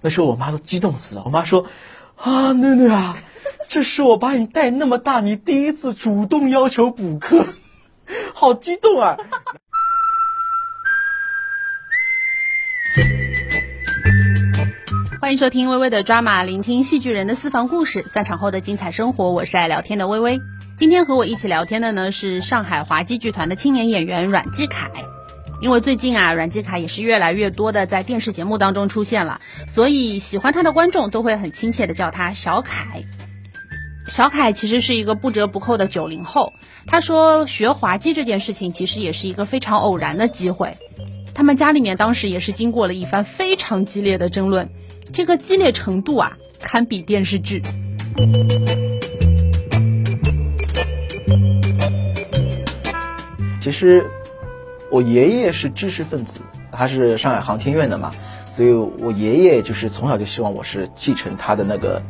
那时候我妈都激动死了。我妈说：“啊，囡囡啊，这是我把你带那么大，你第一次主动要求补课，好激动啊！”欢迎收听微微的抓马，聆听戏剧人的私房故事，散场后的精彩生活。我是爱聊天的微微。今天和我一起聊天的呢是上海滑稽剧团的青年演员阮继凯。因为最近啊，阮基凯也是越来越多的在电视节目当中出现了，所以喜欢他的观众都会很亲切的叫他小凯。小凯其实是一个不折不扣的九零后。他说学滑稽这件事情其实也是一个非常偶然的机会。他们家里面当时也是经过了一番非常激烈的争论，这个激烈程度啊，堪比电视剧。其实。我爷爷是知识分子，他是上海航天院的嘛，所以我爷爷就是从小就希望我是继承他的那个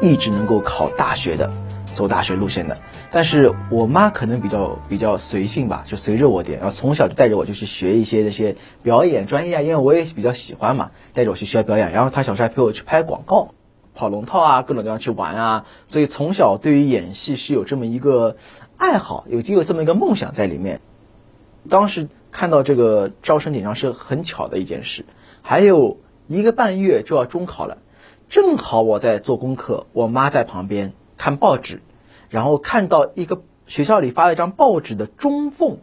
一直，能够考大学的，走大学路线的。但是我妈可能比较比较随性吧，就随着我点，然后从小就带着我就去学一些那些表演专业啊，因为我也比较喜欢嘛，带着我去学表演。然后他小时候还陪我去拍广告，跑龙套啊，各种地方去玩啊，所以从小对于演戏是有这么一个爱好，有就有这么一个梦想在里面。当时。看到这个招生紧张是很巧的一件事，还有一个半月就要中考了，正好我在做功课，我妈在旁边看报纸，然后看到一个学校里发了一张报纸的中缝，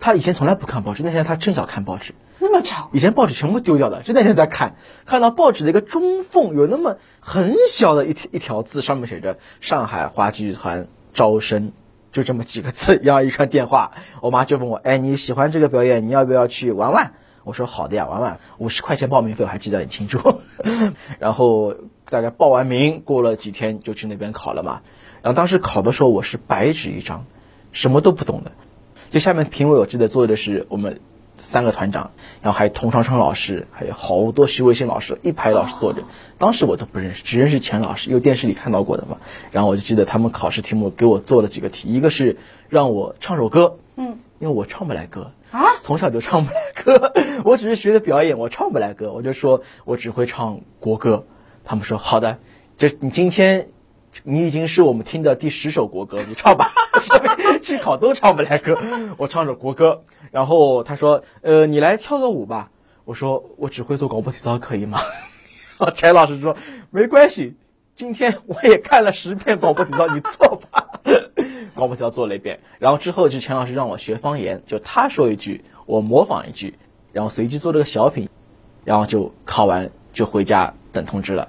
她以前从来不看报纸，那天她正巧看报纸，那么巧，以前报纸全部丢掉了，就那天在看，看到报纸的一个中缝有那么很小的一条一条字，上面写着上海话剧团招生。就这么几个字，然后一串电话，我妈就问我：“哎，你喜欢这个表演？你要不要去玩玩？”我说：“好的呀，玩玩，五十块钱报名费，我还记得很清楚。”然后大概报完名，过了几天就去那边考了嘛。然后当时考的时候，我是白纸一张，什么都不懂的。就下面评委，我记得做的是我们。三个团长，然后还有童长春老师，还有好多徐伟新老师，一排老师坐着。当时我都不认识，只认识钱老师，因为电视里看到过的嘛。然后我就记得他们考试题目给我做了几个题，一个是让我唱首歌，嗯，因为我唱不来歌啊，从小就唱不来歌，我只是学的表演，我唱不来歌，我就说我只会唱国歌。他们说好的，这你今天你已经是我们听的第十首国歌，你唱吧。去考都唱不来歌，我唱首国歌。然后他说：“呃，你来跳个舞吧。”我说：“我只会做广播体操，可以吗？” 钱老师说：“没关系，今天我也看了十遍广播体操，你做吧。”广播体操做了一遍，然后之后就钱老师让我学方言，就他说一句，我模仿一句，然后随机做了个小品，然后就考完就回家等通知了。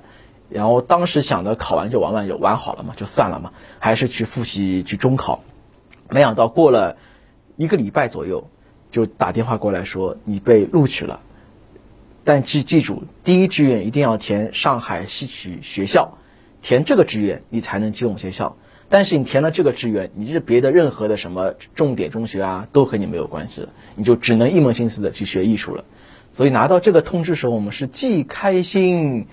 然后当时想着考完就玩玩就玩好了嘛，就算了嘛，还是去复习去中考。没想到过了一个礼拜左右。就打电话过来说你被录取了，但记记住，第一志愿一定要填上海戏曲学校，填这个志愿你才能进我们学校。但是你填了这个志愿，你是别的任何的什么重点中学啊，都和你没有关系了，你就只能一门心思的去学艺术了。所以拿到这个通知时候，我们是既开心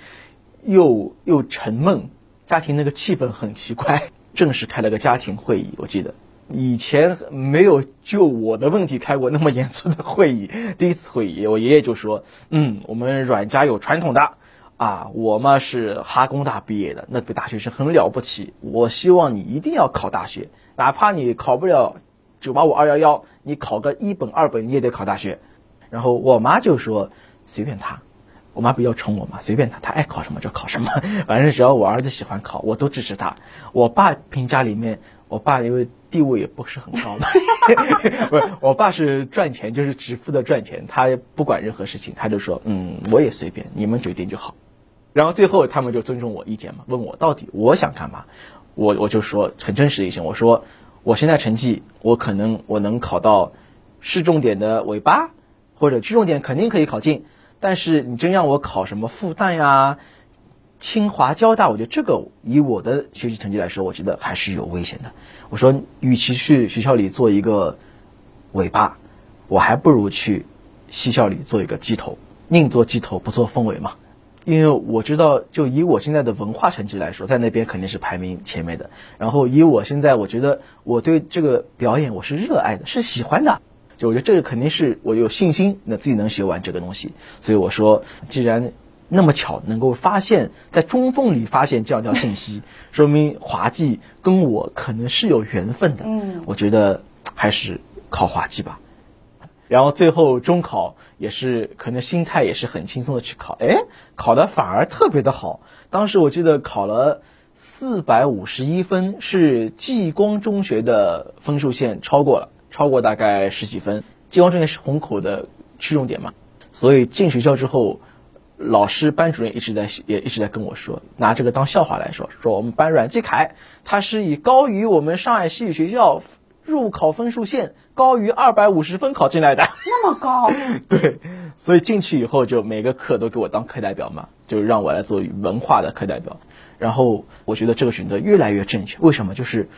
又又沉闷，家庭那个气氛很奇怪。正式开了个家庭会议，我记得。以前没有就我的问题开过那么严肃的会议，第一次会议，我爷爷就说：“嗯，我们阮家有传统的，啊，我嘛是哈工大毕业的，那个大学生很了不起。我希望你一定要考大学，哪怕你考不了九八五二幺幺，你考个一本二本你也得考大学。”然后我妈就说：“随便他，我妈比较宠我嘛，随便他，他爱考什么就考什么，反正只要我儿子喜欢考，我都支持他。”我爸评价里面，我爸因为。地位也不是很高嘛，不是，我爸是赚钱，就是只负责赚钱，他不管任何事情，他就说，嗯，我也随便，你们决定就好。然后最后他们就尊重我意见嘛，问我到底我想干嘛，我我就说很真实一些，我说我现在成绩，我可能我能考到市重点的尾巴，或者区重点肯定可以考进，但是你真让我考什么复旦呀？清华、交大，我觉得这个以我的学习成绩来说，我觉得还是有危险的。我说，与其去学校里做一个尾巴，我还不如去戏校里做一个鸡头，宁做鸡头不做凤尾嘛。因为我知道，就以我现在的文化成绩来说，在那边肯定是排名前面的。然后以我现在，我觉得我对这个表演我是热爱的，是喜欢的。就我觉得这个肯定是我有信心，那自己能学完这个东西。所以我说，既然那么巧能够发现，在中缝里发现这样一条信息，说明滑稽跟我可能是有缘分的。嗯，我觉得还是考滑稽吧。然后最后中考也是可能心态也是很轻松的去考，哎，考的反而特别的好。当时我记得考了四百五十一分，是继光中学的分数线超过了，超过大概十几分。激光中学是虹口的区重点嘛，所以进学校之后，老师班主任一直在也一直在跟我说，拿这个当笑话来说，说我们班阮继凯他是以高于我们上海戏剧学校。入考分数线高于二百五十分考进来的，那么高？对，所以进去以后就每个课都给我当课代表嘛，就让我来做文化的课代表。然后我觉得这个选择越来越正确，为什么？就是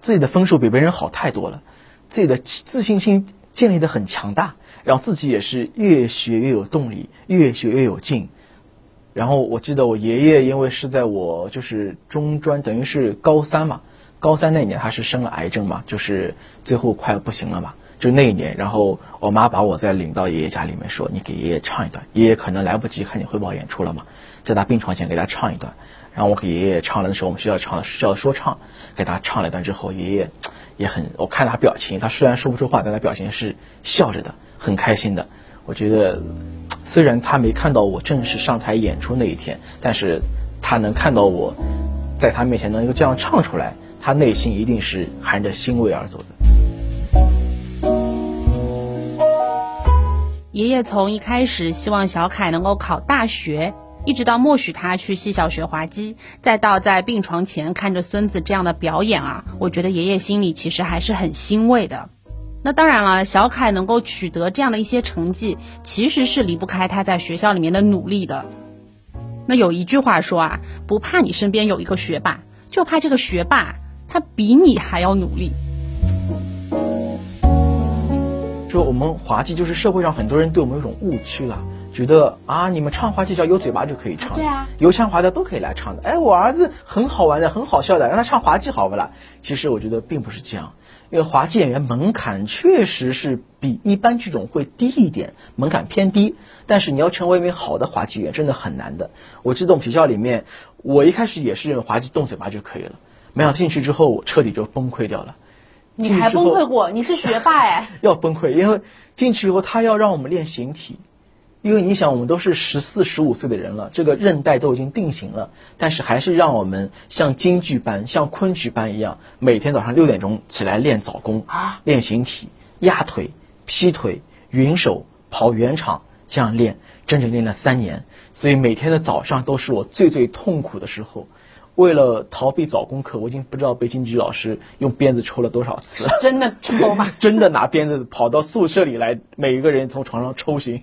自己的分数比别人好太多了，自己的自信心建立的很强大，然后自己也是越学越有动力，越学越有劲。然后我记得我爷爷因为是在我就是中专，等于是高三嘛。高三那年他是生了癌症嘛，就是最后快要不行了嘛，就那一年，然后我妈把我再领到爷爷家里面说，你给爷爷唱一段，爷爷可能来不及看你汇报演出了嘛，在他病床前给他唱一段，然后我给爷爷唱了，那时候我们学校唱的学校的说唱，给他唱了一段之后，爷爷也很，我看他表情，他虽然说不出话，但他表情是笑着的，很开心的。我觉得虽然他没看到我正式上台演出那一天，但是他能看到我在他面前能够这样唱出来。他内心一定是含着欣慰而走的。爷爷从一开始希望小凯能够考大学，一直到默许他去戏小学滑稽，再到在病床前看着孙子这样的表演啊，我觉得爷爷心里其实还是很欣慰的。那当然了，小凯能够取得这样的一些成绩，其实是离不开他在学校里面的努力的。那有一句话说啊，不怕你身边有一个学霸，就怕这个学霸。他比你还要努力。说我们滑稽就是社会上很多人对我们有种误区了，觉得啊，你们唱滑稽只要有嘴巴就可以唱，对啊，油腔滑调都可以来唱的。哎，我儿子很好玩的，很好笑的，让他唱滑稽好不啦？其实我觉得并不是这样，因为滑稽演员门槛确实是比一般剧种会低一点，门槛偏低。但是你要成为一名好的滑稽演员，真的很难的。我记得我们学校里面，我一开始也是认为滑稽动嘴巴就可以了。没想到进去之后，我彻底就崩溃掉了。你还崩溃过？你是学霸哎！要崩溃，因为进去以后他要让我们练形体，因为你想，我们都是十四、十五岁的人了，这个韧带都已经定型了，但是还是让我们像京剧班、像昆曲班一样，每天早上六点钟起来练早功啊，练形体、压腿、劈腿、云手、跑圆场，这样练，整整练了三年。所以每天的早上都是我最最痛苦的时候。为了逃避早功课，我已经不知道被京剧老师用鞭子抽了多少次。真的抽吗？真的拿鞭子跑到宿舍里来，每一个人从床上抽醒。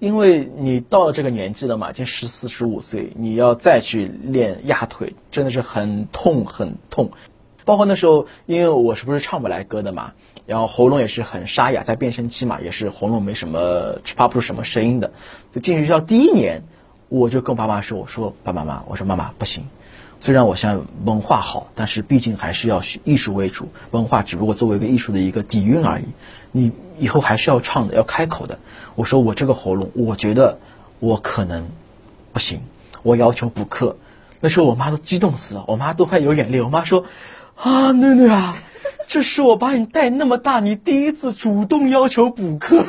因为你到了这个年纪了嘛，已经十四十五岁，你要再去练压腿，真的是很痛很痛。包括那时候，因为我是不是唱不来歌的嘛，然后喉咙也是很沙哑，在变声期嘛，也是喉咙没什么发不出什么声音的。就进学校第一年，我就跟爸妈说：“我说爸爸妈妈，我说妈妈不行。”虽然我现在文化好，但是毕竟还是要以艺术为主，文化只不过作为一个艺术的一个底蕴而已。你以后还是要唱的，要开口的。我说我这个喉咙，我觉得我可能不行，我要求补课。那时候我妈都激动死了，我妈都快有眼泪。我妈说：“啊，囡囡啊，这是我把你带那么大，你第一次主动要求补课。”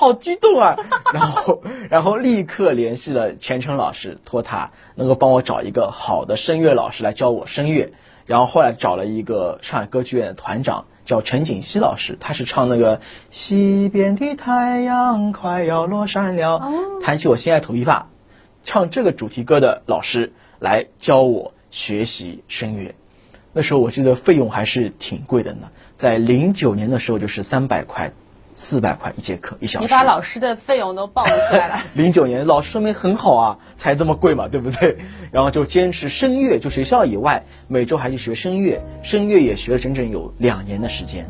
好激动啊！然后，然后立刻联系了钱程老师，托他能够帮我找一个好的声乐老师来教我声乐。然后后来找了一个上海歌剧院的团长，叫陈锦熙老师，他是唱那个西边的太阳快要落山了，弹起我心爱头皮发，唱这个主题歌的老师来教我学习声乐。那时候我记得费用还是挺贵的呢，在零九年的时候就是三百块。四百块一节课一小时，你把老师的费用都报出来了。零九年老师说明很好啊，才这么贵嘛，对不对？然后就坚持声乐，就学校以外每周还去学声乐，声乐也学了整整有两年的时间。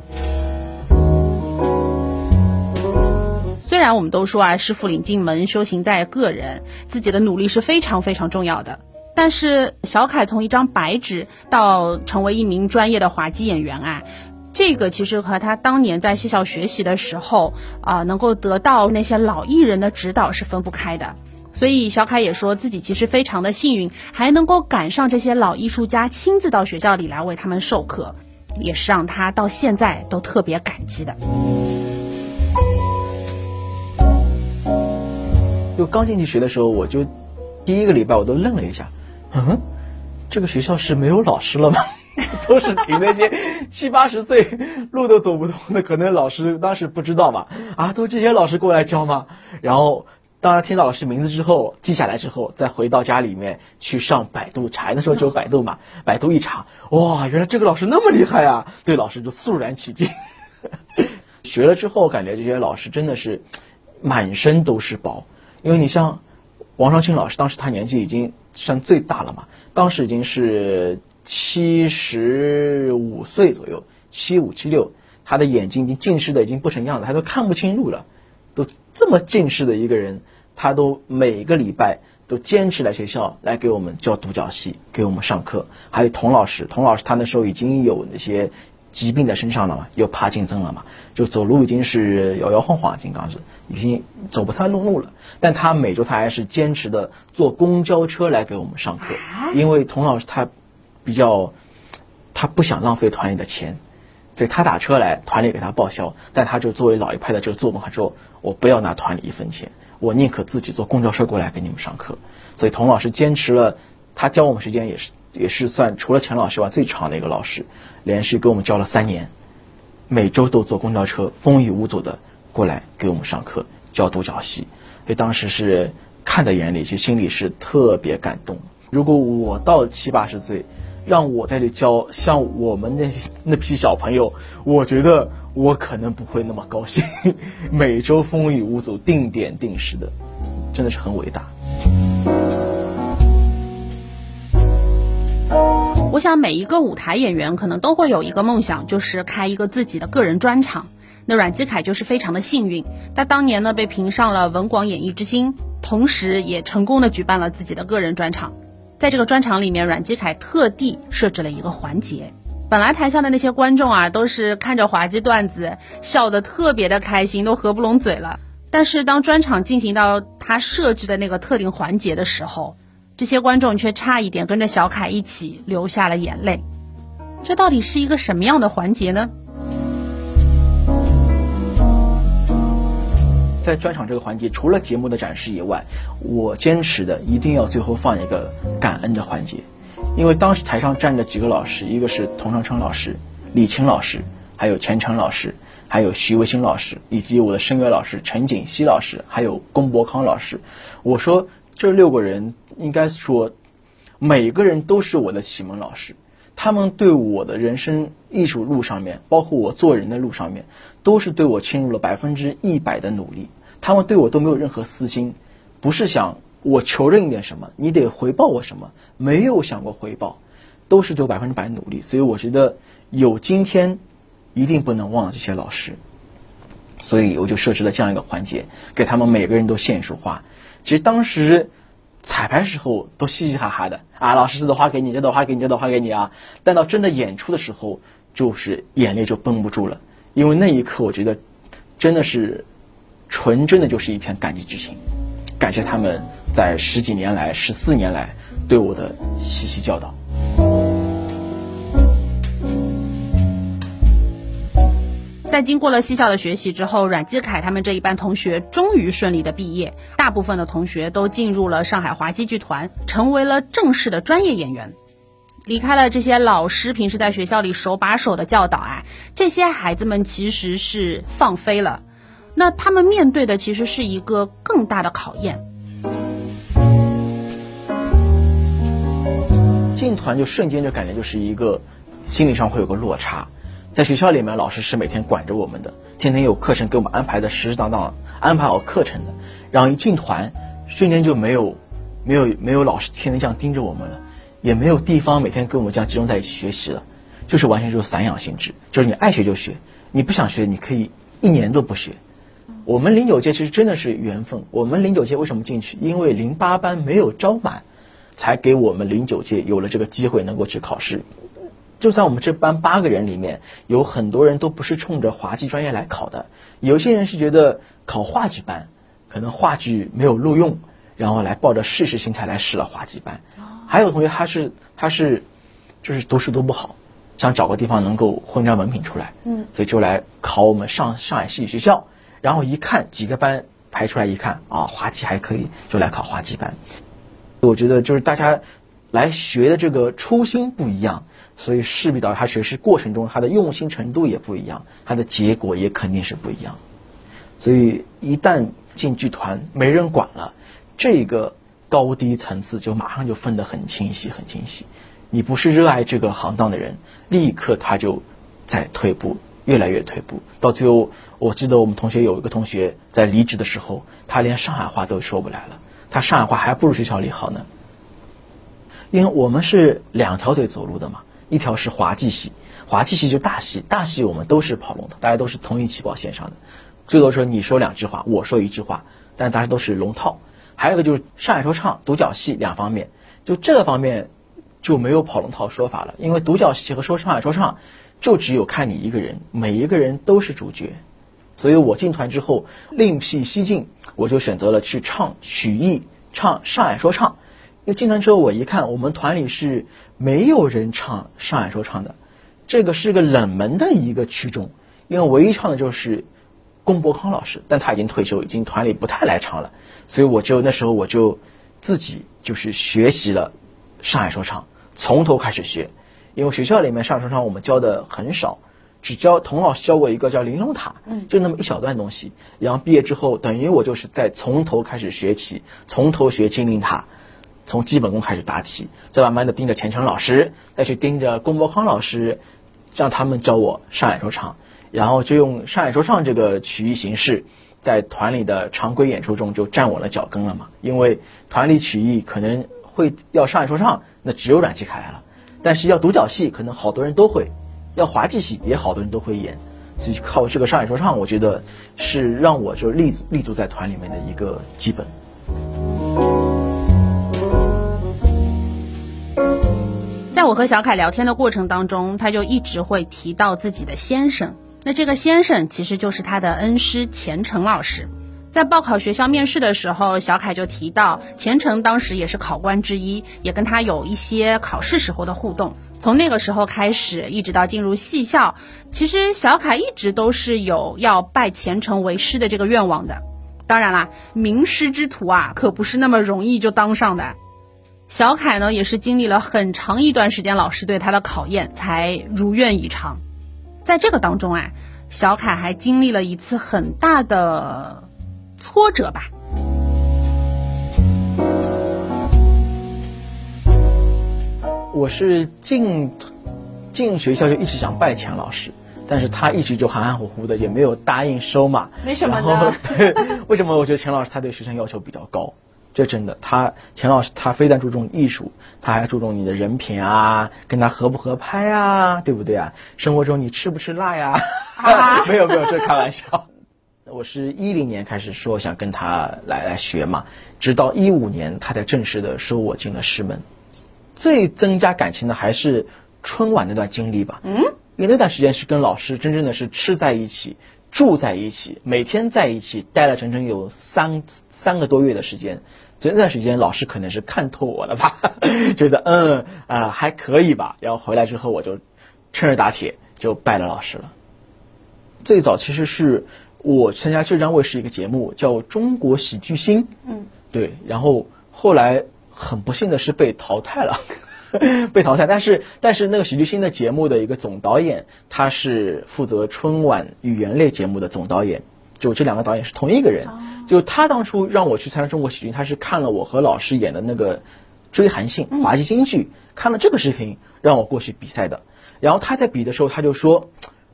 虽然我们都说啊，师傅领进门，修行在个人，自己的努力是非常非常重要的。但是小凯从一张白纸到成为一名专业的滑稽演员啊。这个其实和他当年在戏校学习的时候啊，能够得到那些老艺人的指导是分不开的。所以小凯也说自己其实非常的幸运，还能够赶上这些老艺术家亲自到学校里来为他们授课，也是让他到现在都特别感激的。就刚进去学的时候，我就第一个礼拜我都愣了一下，嗯，这个学校是没有老师了吗？都是请那些七八十岁、路都走不动的，可能老师当时不知道嘛，啊，都这些老师过来教吗？然后，当然听到老师名字之后，记下来之后，再回到家里面去上百度查，那时候只有百度嘛，百度一查，哇，原来这个老师那么厉害啊！对老师就肃然起敬。学了之后，感觉这些老师真的是满身都是宝，因为你像王少卿老师，当时他年纪已经算最大了嘛，当时已经是。七十五岁左右，七五七六，他的眼睛已经近视的已经不成样子，他都看不清路了。都这么近视的一个人，他都每个礼拜都坚持来学校来给我们教独角戏，给我们上课。还有童老师，童老师他那时候已经有那些疾病在身上了嘛，有帕金森了嘛，就走路已经是摇摇晃晃，金刚是已经走不太动路了。但他每周他还是坚持的坐公交车来给我们上课，因为童老师他。比较，他不想浪费团里的钱，所以他打车来，团里给他报销。但他就作为老一派的这个作风，他说：“我不要拿团里一分钱，我宁可自己坐公交车过来给你们上课。”所以童老师坚持了，他教我们时间也是也是算除了陈老师外最长的一个老师，连续给我们教了三年，每周都坐公交车风雨无阻的过来给我们上课教独角戏。所以当时是看在眼里，其实心里是特别感动。如果我到七八十岁，让我在这教像我们那那批小朋友，我觉得我可能不会那么高兴。每周风雨无阻、定点定时的，真的是很伟大。我想每一个舞台演员可能都会有一个梦想，就是开一个自己的个人专场。那阮基凯就是非常的幸运，他当年呢被评上了文广演艺之星，同时也成功的举办了自己的个人专场。在这个专场里面，阮基凯特地设置了一个环节。本来台下的那些观众啊，都是看着滑稽段子，笑得特别的开心，都合不拢嘴了。但是当专场进行到他设置的那个特定环节的时候，这些观众却差一点跟着小凯一起流下了眼泪。这到底是一个什么样的环节呢？在专场这个环节，除了节目的展示以外，我坚持的一定要最后放一个感恩的环节，因为当时台上站着几个老师，一个是童长春老师、李青老师，还有钱程老师，还有徐卫星老师，以及我的声乐老师陈景熙老师，还有龚博康老师。我说这六个人应该说，每个人都是我的启蒙老师，他们对我的人生艺术路上面，包括我做人的路上面，都是对我倾入了百分之一百的努力。他们对我都没有任何私心，不是想我求认一点什么，你得回报我什么，没有想过回报，都是对百分之百努力。所以我觉得有今天，一定不能忘了这些老师。所以我就设置了这样一个环节，给他们每个人都献一束花。其实当时彩排时候都嘻嘻哈哈的啊，老师这朵花给你，这朵花给你，这朵花给你啊。但到真的演出的时候，就是眼泪就绷不住了，因为那一刻我觉得真的是。纯真的就是一片感激之情，感谢他们在十几年来、十四年来对我的细细教导。在经过了戏校的学习之后，阮基凯他们这一班同学终于顺利的毕业，大部分的同学都进入了上海滑稽剧团，成为了正式的专业演员。离开了这些老师平时在学校里手把手的教导啊，这些孩子们其实是放飞了。那他们面对的其实是一个更大的考验。进团就瞬间就感觉就是一个心理上会有个落差，在学校里面老师是每天管着我们的，天天有课程给我们安排的实实当当安排好课程的，然后一进团瞬间就没有没有没有老师天天这样盯着我们了，也没有地方每天跟我们这样集中在一起学习了，就是完全就是散养性质，就是你爱学就学，你不想学你可以一年都不学。我们零九届其实真的是缘分。我们零九届为什么进去？因为零八班没有招满，才给我们零九届有了这个机会能够去考试。就在我们这班八个人里面，有很多人都不是冲着滑稽专业来考的。有些人是觉得考话剧班，可能话剧没有录用，然后来抱着试试心态来试了滑稽班。还有同学他是他是就是读书读不好，想找个地方能够混张文凭出来，嗯，所以就来考我们上上海戏剧学校。然后一看几个班排出来一看啊，滑稽还可以，就来考滑稽班。我觉得就是大家来学的这个初心不一样，所以势必导致他学习过程中他的用心程度也不一样，他的结果也肯定是不一样。所以一旦进剧团没人管了，这个高低层次就马上就分得很清晰，很清晰。你不是热爱这个行当的人，立刻他就在退步，越来越退步。到最后，我记得我们同学有一个同学在离职的时候，他连上海话都说不来了。他上海话还不如学校里好呢，因为我们是两条腿走路的嘛，一条是滑稽戏，滑稽戏就大戏，大戏我们都是跑龙套，大家都是同一起跑线上的，最多说你说两句话，我说一句话，但大家都是龙套。还有一个就是上海说唱、独角戏两方面，就这个方面就没有跑龙套说法了，因为独角戏和说上海说唱就只有看你一个人，每一个人都是主角。所以我进团之后另辟蹊径，我就选择了去唱曲艺，唱上海说唱。进团之后我一看，我们团里是没有人唱上海说唱的，这个是个冷门的一个曲种。因为唯一唱的就是龚博康老师，但他已经退休，已经团里不太来唱了。所以我就那时候我就自己就是学习了上海说唱，从头开始学。因为学校里面上海说唱我们教的很少。只教童老师教过一个叫玲珑塔，嗯，就那么一小段东西。然后毕业之后，等于我就是在从头开始学起，从头学金陵塔，从基本功开始打起，再慢慢的盯着钱程老师，再去盯着龚博康老师，让他们教我上海说唱。然后就用上海说唱这个曲艺形式，在团里的常规演出中就站稳了脚跟了嘛。因为团里曲艺可能会要上海说唱，那只有阮继凯来了，但是要独角戏，可能好多人都会。要滑稽戏也好多人都会演，所以靠这个上海说唱，我觉得是让我就立立足在团里面的一个基本。我和小凯聊天的过程当中，他就一直会提到自己的先生，那这个先生其实就是他的恩师钱程老师。在报考学校面试的时候，小凯就提到钱程当时也是考官之一，也跟他有一些考试时候的互动。从那个时候开始，一直到进入戏校，其实小凯一直都是有要拜钱程为师的这个愿望的。当然啦，名师之徒啊，可不是那么容易就当上的。小凯呢，也是经历了很长一段时间老师对他的考验，才如愿以偿。在这个当中啊，小凯还经历了一次很大的挫折吧。我是进进学校就一直想拜钱老师，但是他一直就含含糊糊的，也没有答应收嘛。为什么呢？为什么？我觉得钱老师他对学生要求比较高，这真的。他钱老师他非但注重艺术，他还注重你的人品啊，跟他合不合拍啊，对不对啊？生活中你吃不吃辣呀？没有没有，这是开玩笑。我是一零年开始说想跟他来来学嘛，直到一五年他才正式的收我进了师门。最增加感情的还是春晚那段经历吧，嗯，因为那段时间是跟老师真正的是吃在一起，住在一起，每天在一起待了整整有三三个多月的时间，这段时间老师可能是看透我了吧，觉得嗯啊还可以吧，然后回来之后我就趁热打铁就拜了老师了。最早其实是我参加浙江卫视一个节目叫《中国喜剧星》，嗯，对，然后后来。很不幸的是被淘汰了，被淘汰。但是但是那个喜剧星的节目的一个总导演，他是负责春晚语言类节目的总导演，就这两个导演是同一个人。就他当初让我去参加中国喜剧，他是看了我和老师演的那个《追韩信》滑稽京剧，看了这个视频让我过去比赛的。然后他在比的时候，他就说：“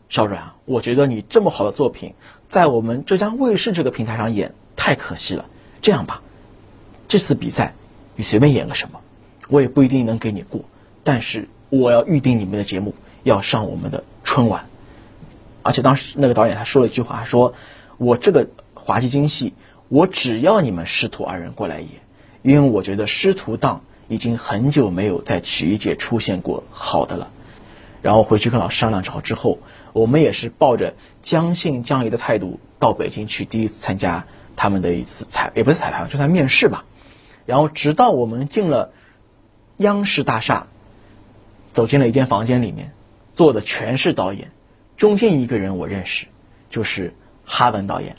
小阮啊，我觉得你这么好的作品，在我们浙江卫视这个平台上演太可惜了。这样吧，这次比赛。”你随便演个什么，我也不一定能给你过。但是我要预定你们的节目，要上我们的春晚。而且当时那个导演他说了一句话，说：“我这个滑稽京戏，我只要你们师徒二人过来演，因为我觉得师徒档已经很久没有在曲艺界出现过好的了。”然后回去跟老师商量好之后，我们也是抱着将信将疑的态度到北京去，第一次参加他们的一次彩，也不是彩排，就算面试吧。然后直到我们进了央视大厦，走进了一间房间里面，坐的全是导演，中间一个人我认识，就是哈文导演。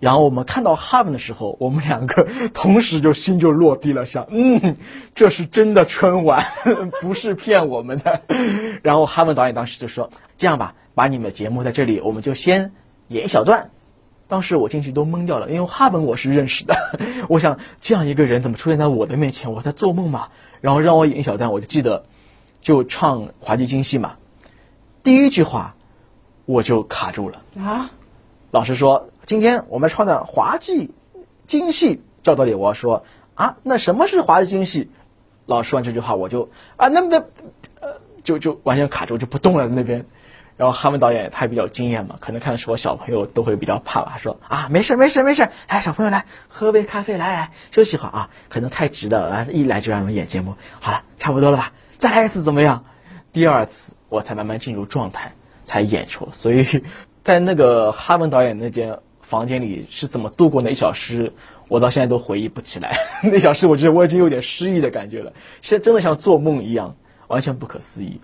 然后我们看到哈文的时候，我们两个 同时就心就落地了，想，嗯，这是真的春晚，不是骗我们的。然后哈文导演当时就说：“这样吧，把你们的节目在这里，我们就先演一小段。”当时我进去都懵掉了，因为哈文我是认识的，我想这样一个人怎么出现在我的面前？我在做梦嘛？然后让我演一小段，我就记得就唱滑稽京戏嘛，第一句话我就卡住了啊。老师说：“今天我们唱的滑稽京戏，照道理我要说啊，那什么是滑稽京戏？”老师说完这句话，我就啊，那那呃，就就完全卡住，就不动了那边。然后哈文导演他也比较经验嘛，可能看的是我小朋友都会比较怕吧，说啊，没事没事没事，来小朋友来喝杯咖啡，来来休息会啊，可能太直的啊，一来就让我们演节目，好了，差不多了吧？再来一次怎么样？第二次我才慢慢进入状态，才演出，所以。在那个哈文导演那间房间里是怎么度过那一小时，我到现在都回忆不起来。那小时我觉得我已经有点失忆的感觉了，现在真的像做梦一样，完全不可思议。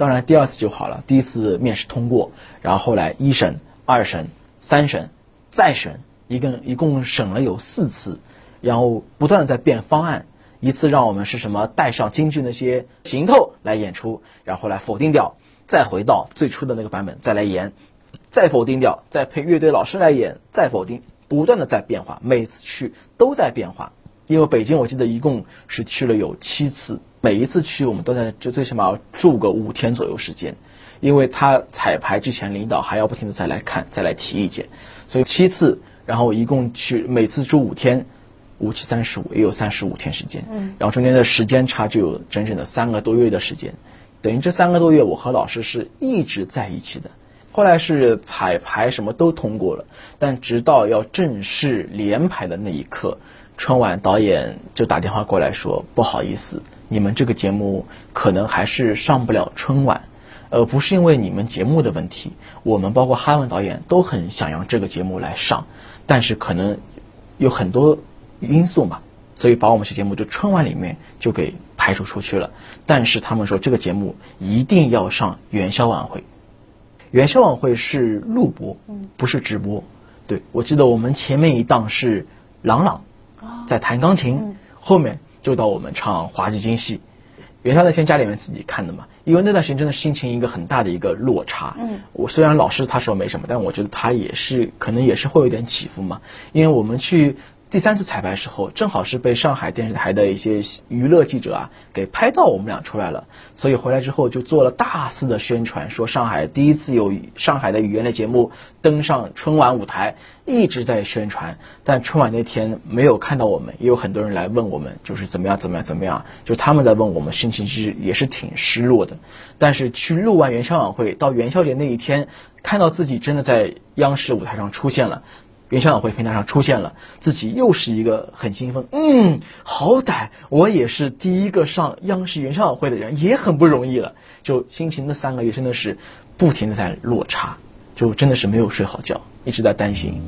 当然第二次就好了，第一次面试通过，然后后来一审、二审、三审、再审，一共一共审了有四次，然后不断的在变方案，一次让我们是什么带上京剧那些行头来演出，然后来否定掉，再回到最初的那个版本再来演。再否定掉，再配乐队老师来演，再否定，不断的在变化，每次去都在变化。因为北京我记得一共是去了有七次，每一次去我们都在就最起码要住个五天左右时间，因为他彩排之前领导还要不停的再来看，再来提意见，所以七次，然后一共去每次住五天，五七三十五也有三十五天时间，嗯，然后中间的时间差就有整整的三个多月的时间，等于这三个多月我和老师是一直在一起的。后来是彩排什么都通过了，但直到要正式连排的那一刻，春晚导演就打电话过来说：“不好意思，你们这个节目可能还是上不了春晚。呃，不是因为你们节目的问题，我们包括哈文导演都很想让这个节目来上，但是可能有很多因素嘛，所以把我们这节目就春晚里面就给排除出去了。但是他们说这个节目一定要上元宵晚会。”元宵晚会是录播，不是直播。对，我记得我们前面一档是朗朗在弹钢琴，后面就到我们唱滑稽京戏。元宵那天家里面自己看的嘛，因为那段时间真的心情一个很大的一个落差。我虽然老师他说没什么，但我觉得他也是可能也是会有点起伏嘛，因为我们去。第三次彩排时候，正好是被上海电视台的一些娱乐记者啊给拍到我们俩出来了，所以回来之后就做了大肆的宣传，说上海第一次有上海的语言类节目登上春晚舞台，一直在宣传。但春晚那天没有看到我们，也有很多人来问我们，就是怎么样怎么样怎么样，就他们在问我们，心情其实也是挺失落的。但是去录完元宵晚会，到元宵节那一天，看到自己真的在央视舞台上出现了。元宵晚会平台上出现了，自己又是一个很兴奋。嗯，好歹我也是第一个上央视元宵晚会的人，也很不容易了。就心情那三个月真的是不停的在落差，就真的是没有睡好觉，一直在担心。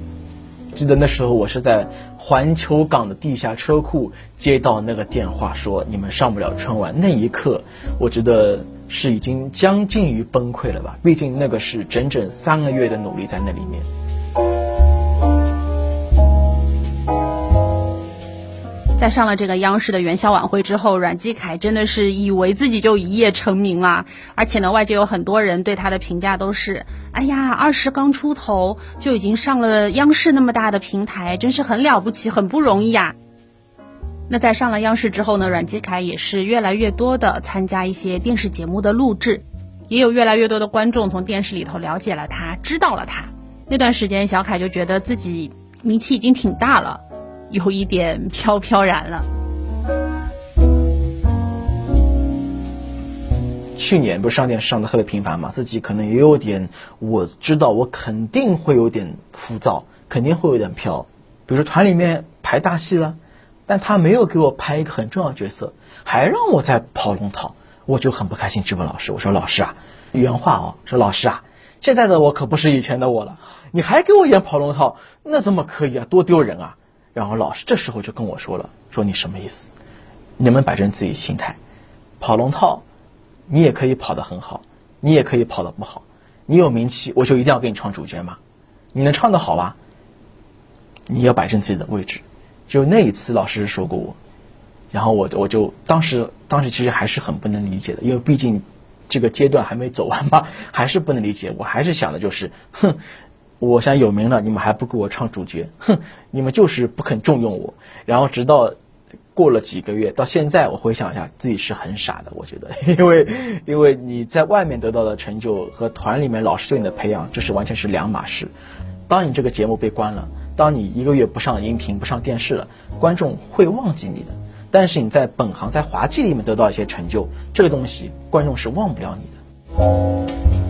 记得那时候我是在环球港的地下车库接到那个电话，说你们上不了春晚。那一刻，我觉得是已经将近于崩溃了吧？毕竟那个是整整三个月的努力在那里面。在上了这个央视的元宵晚会之后，阮基凯真的是以为自己就一夜成名了。而且呢，外界有很多人对他的评价都是：哎呀，二十刚出头就已经上了央视那么大的平台，真是很了不起，很不容易呀。那在上了央视之后呢，阮基凯也是越来越多的参加一些电视节目的录制，也有越来越多的观众从电视里头了解了他，知道了他。那段时间，小凯就觉得自己名气已经挺大了。有一点飘飘然了。去年不是上电视上的特别频繁嘛，自己可能也有点，我知道我肯定会有点浮躁，肯定会有点飘。比如说团里面排大戏了，但他没有给我拍一个很重要的角色，还让我在跑龙套，我就很不开心，质问老师，我说老师啊，原话哦，说老师啊，现在的我可不是以前的我了，你还给我演跑龙套，那怎么可以啊，多丢人啊！然后老师这时候就跟我说了，说你什么意思？你能不能摆正自己心态？跑龙套，你也可以跑得很好，你也可以跑得不好。你有名气，我就一定要给你唱主角吗？你能唱得好吧？你要摆正自己的位置。就那一次，老师说过我，然后我我就当时当时其实还是很不能理解的，因为毕竟这个阶段还没走完嘛，还是不能理解。我还是想的就是，哼，我想有名了，你们还不给我唱主角，哼，你们就是不肯重用我。然后直到过了几个月，到现在我回想一下，自己是很傻的。我觉得，因为因为你在外面得到的成就和团里面老师对你的培养，这是完全是两码事。当你这个节目被关了。当你一个月不上音频、不上电视了，观众会忘记你的。但是你在本行、在滑稽里面得到一些成就，这个东西观众是忘不了你的。